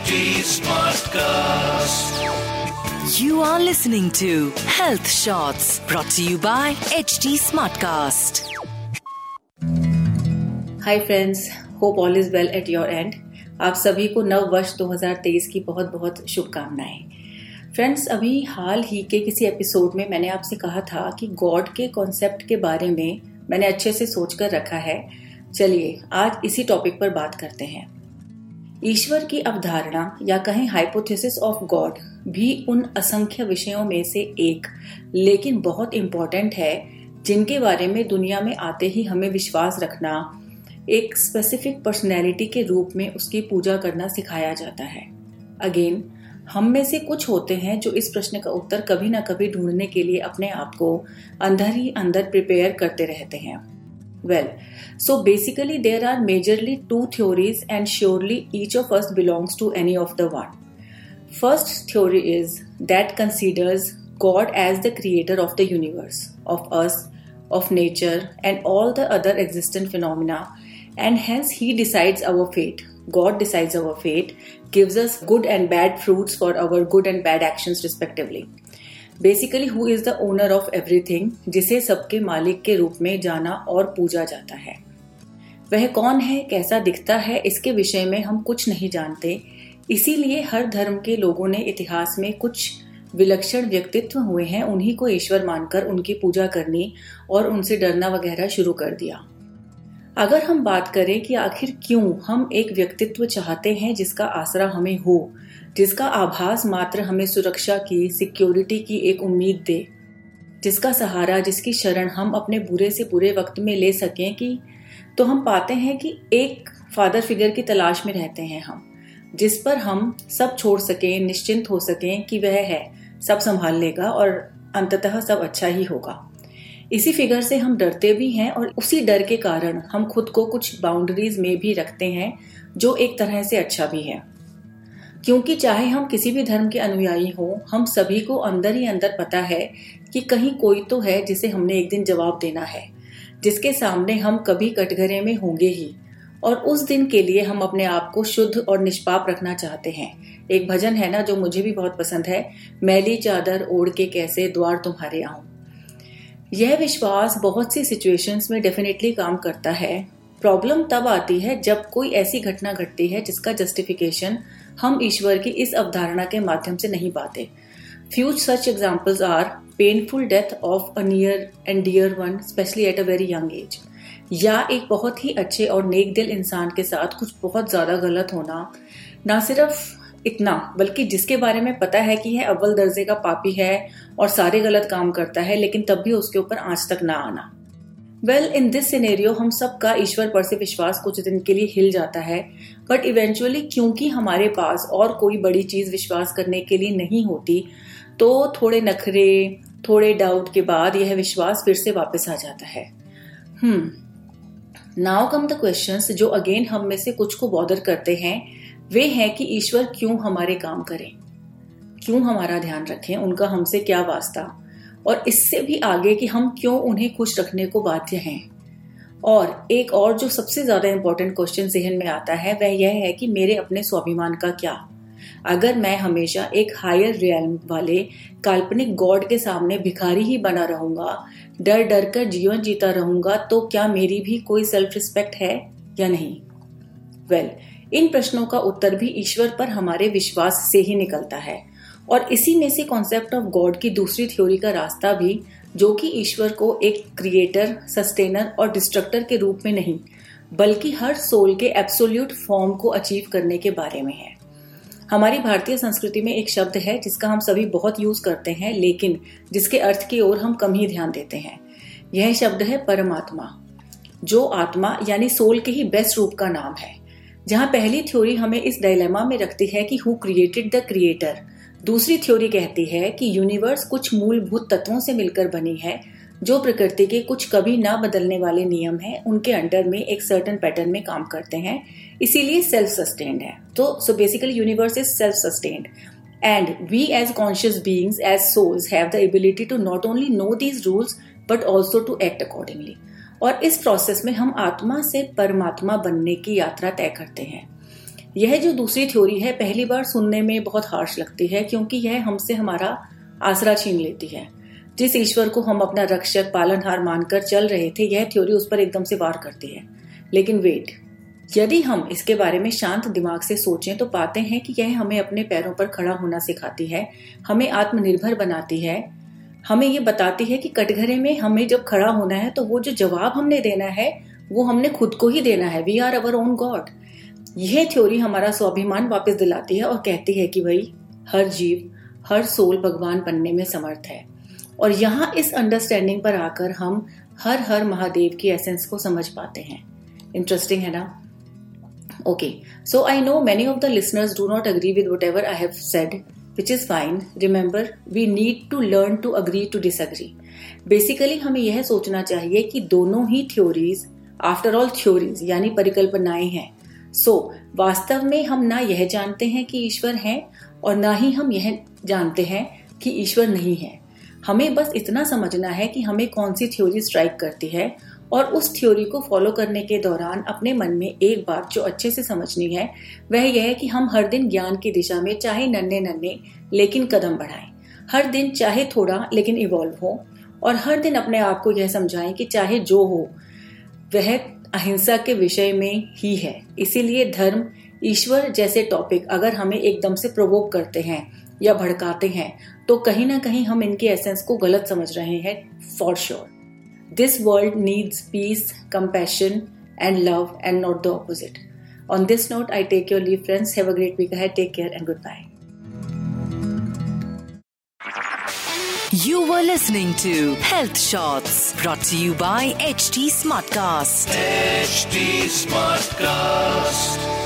HD Smartcast. You are listening to Health Shots brought to you by HT Smartcast. Hi friends hope all is well at your end आप सभी को नव वर्ष 2023 की बहुत बहुत शुभकामनाएँ फ्रेंड्स अभी हाल ही के किसी एपिसोड में मैंने आपसे कहा था कि गॉड के कॉन्सेप्ट के बारे में मैंने अच्छे से सोच कर रखा है चलिए आज इसी टॉपिक पर बात करते हैं ईश्वर की अवधारणा या कहें हाइपोथेसिस ऑफ़ गॉड भी उन असंख्य विषयों में से एक, लेकिन बहुत इम्पोर्टेंट है, जिनके बारे में दुनिया में आते ही हमें विश्वास रखना, एक स्पेसिफिक पर्सनैलिटी के रूप में उसकी पूजा करना सिखाया जाता है। अगेन हम में से कुछ होते हैं जो इस प्रश्न का उत्तर कभी ना कभी ढूँढने के लिए अपने आप को अंदर ही अंदर प्रिपेयर करते रहते हैं। Well, so basically, there are majorly two theories, and surely each of us belongs to any of the one. First theory is that considers God as the creator of the universe, of us, of nature, and all the other existent phenomena, and hence He decides our fate. God decides our fate, gives us good and bad fruits for our good and bad actions, respectively. Basically who is the owner of everything जिसे सबके मालिक के रूप में जाना और पूजा जाता है। वह कौन है, कैसा दिखता है, इसके विषय में हम कुछ नहीं जानते। इसीलिए हर धर्म के लोगों ने इतिहास में कुछ विलक्षण व्यक्तित्व हुए हैं, उन्हीं को ईश्वर मानकर उनकी पूजा करनी और उनसे डरना वगैरह शुरू कर दिया। अगर हम बात करें कि आखिर क्यों हम एक व्यक्तित्व चाहते हैं जिसका आसरा हमें हो, जिसका आभास मात्र हमें सुरक्षा की सिक्योरिटी की एक उम्मीद दे, जिसका सहारा, जिसकी शरण हम अपने बुरे से बुरे वक्त में ले सकें कि तो हम पाते हैं कि एक फादर फिगर की तलाश में रहते हैं हम, जिस पर हम सब छोड़ सकें, निश्चिंत हो सकें कि वह है, सब संभाल लेगा और अंततः सब अच्छा ही होगा। इसी फिगर से हम डरते भी हैं और उसी डर के कारण हम खुद को कुछ बाउंड्रीज में भी रखते हैं, जो एक तरह से अच्छा भी है। क्योंकि चाहे हम किसी भी धर्म के अनुयायी हो, हम सभी को अंदर ही अंदर पता है कि कहीं कोई तो है जिसे हमने एक दिन जवाब देना है, जिसके सामने हम कभी कटघरे में होंगे ही। और उस दिन के लिए हम अपने आप को शुद्ध और निष्पाप रखना चाहते हैं। एक भजन है ना, जो मुझे भी बहुत पसंद है, मैली चादर ओढ़ के कैसे द्वार तुम्हारे आऊँ? यह विश्वास बहुत सी सिचुएशंस में डेफिनेटली काम करता है। प्रॉब्लम तब आती है जब कोई ऐसी घटना घटती है जिसका जस्टिफिकेशन हम ईश्वर की इस अवधारणा के माध्यम से नहीं पाते। Few such examples are painful death of a near and dear one specially at a very young age या एक बहुत ही अच्छे और नेक दिल इंसान के साथ कुछ बहुत ज़्यादा गलत होना। ना सिर्फ़ इतना, बल्कि जिसके बारे में पता है कि यह अव्वल दर्जे का पापी है और सारे गलत काम करता है, लेकिन तब भी उसके ऊपर आज तक ना आना। वेल इन दिस सिनेरियो हम सबका ईश्वर पर से विश्वास कुछ दिन के लिए हिल जाता है बट इवेंचुअली क्योंकि हमारे पास और कोई बड़ी चीज़ विश्वास करने के लिए नहीं होती तो थोड़े नखरे, थोड़े डाउट के बाद यह विश्वास फिर से वापस आ जाता है। Hmm now come the questions जो अगेन हम में से कुछ को बॉदर करते हैं वे हैं कि ईश्वर क्यों हमारे काम करें? क्यों हमारा ध्यान रखें? उनका हमसे क्या वास्ता? और इससे भी आगे कि हम क्यों उन्हें खुश रखने को बाध्य हैं? और एक और जो सबसे ज़्यादा इंपॉर्टेंट क्वेश्चन जहन में आता है वह यह है कि मेरे अपने स्वाभिमान का क्या? अगर मैं हमेशा एक हायर रियल वाले काल्पनिक गॉड के सामने भिखारी ही बना रहूँगा डर डर कर जीवन जीता रहूँगा तो क्या मेरी भी कोई सेल्फ रिस्पेक्ट है या नहीं? वेल well, इन प्रश्नों का उत्तर भी ईश्वर पर हमारे विश्वास से ही निकलता है। और इसी में से कॉन्सेप्ट ऑफ़ गॉड की दूसरी थ्योरी का रास्ता भी, जो कि ईश्वर को एक क्रिएटर सस्टेनर और डिस्ट्रक्टर के रूप में नहीं, बल्कि हर सोल के एब्सोल्यूट फॉर्म को अचीव करने के बारे में है। हमारी भारतीय संस्कृति में एक शब्द है, जिसका हम सभी बहुत यूज़ करते हैं, लेकिन जिसके अर्थ की ओर हम कम ही ध्यान देते हैं। यह शब्द है परमात्मा, जो आत्मा यानी सोल के ही बेस्ट रूप का नाम है। जहाँ पहली थ्योरी हमें इस डायलेमा में रखती है कि हु क्रिएटेड द क्रिएटर दूसरी थ्योरी कहती है कि यूनिवर्स कुछ मूलभूत तत्वों से मिलकर बनी है, जो प्रकृति के कुछ कभी ना बदलने वाले नियम हैं, उनके अंडर में एक सर्टन पैटर्न में काम करते हैं, इसीलिए सेल्फ सस्टेन्ड है। तो so basically universe is self sustained and we as conscious beings as souls have the ability to not only know these rules but also to act accordingly और इस process में हम आत्मा से परमात्मा बनने की यात्रा तय करते हैं। यह जो दूसरी थ्योरी है, पहली बार सुनने में बहुत हार्श लगती है, क्योंकि यह हमसे हमारा आसरा छीन लेती है। जिस ईश्वर को हम अपना रक्षक, पालनहार मानकर चल रहे थे, यह थ्योरी उस पर एकदम से वार करती है। लेकिन वेट यदि हम इसके बारे में शांत दिमाग से सोचें तो पाते हैं कि यह हमें अपने पैरों पर खड़ा होना सिखाती है, हमें आत्मनिर्भर बनाती है हमें ये बताती है कि कटघरे में हमें जब खड़ा होना है तो वो जो जवाब हमने देना है, वो हमने खुद को ही देना है। We are our own god यह थ्योरी हमारा स्वाभिमान वापस दिलाती है और कहती है कि भाई, हर जीव, हर सोल भगवान बनने में समर्थ है। और यहाँ इस अंडरस्टैंडिंग पर आकर हम हर हर महादेव की एसेंस को समझ पाते हैं। इंटरेस्टिंग है ना? Okay so I know many of the listeners do not agree with whatever I have said which is fine remember we need to learn to agree to disagree basically हमें यह सोचना चाहिए कि दोनों ही थ्योरीज आफ्टर ऑल थ्योरीज यानी परिकल्पनाएँ हैं। सो so, वास्तव में हम ना यह जानते हैं कि ईश्वर है और ना ही हम यह जानते हैं कि ईश्वर नहीं है। हमें बस इतना समझना है कि हमें कौन सी थ्योरी स्ट्राइक करती है और उस थ्योरी को फॉलो करने के दौरान अपने मन में एक बात जो अच्छे से समझनी है, वह यह है कि हम हर दिन ज्ञान की दिशा में चाहे नन्हे नन्हे, लेकिन कदम बढ़ाएँ। हर दिन चाहे थोड़ा, लेकिन इवॉल्व हो। और हर दिन अपने आप को यह समझाएँ कि चाहे जो हो, वह अहिंसा के विषय में ही है। इसीलिए धर्म, ईश्वर जैसे टॉपिक अगर हमें एकदम से प्रोवोक करते हैं या भड़काते हैं तो कहीं ना कहीं हम इनके एसेंस को गलत समझ रहे हैं for sure this This world needs peace, compassion, and love, and not the opposite. On this note, I take your leave, friends. Have a great week ahead. Take care and goodbye. You were listening to Health Shots brought to you by HD Smartcast. HD Smartcast.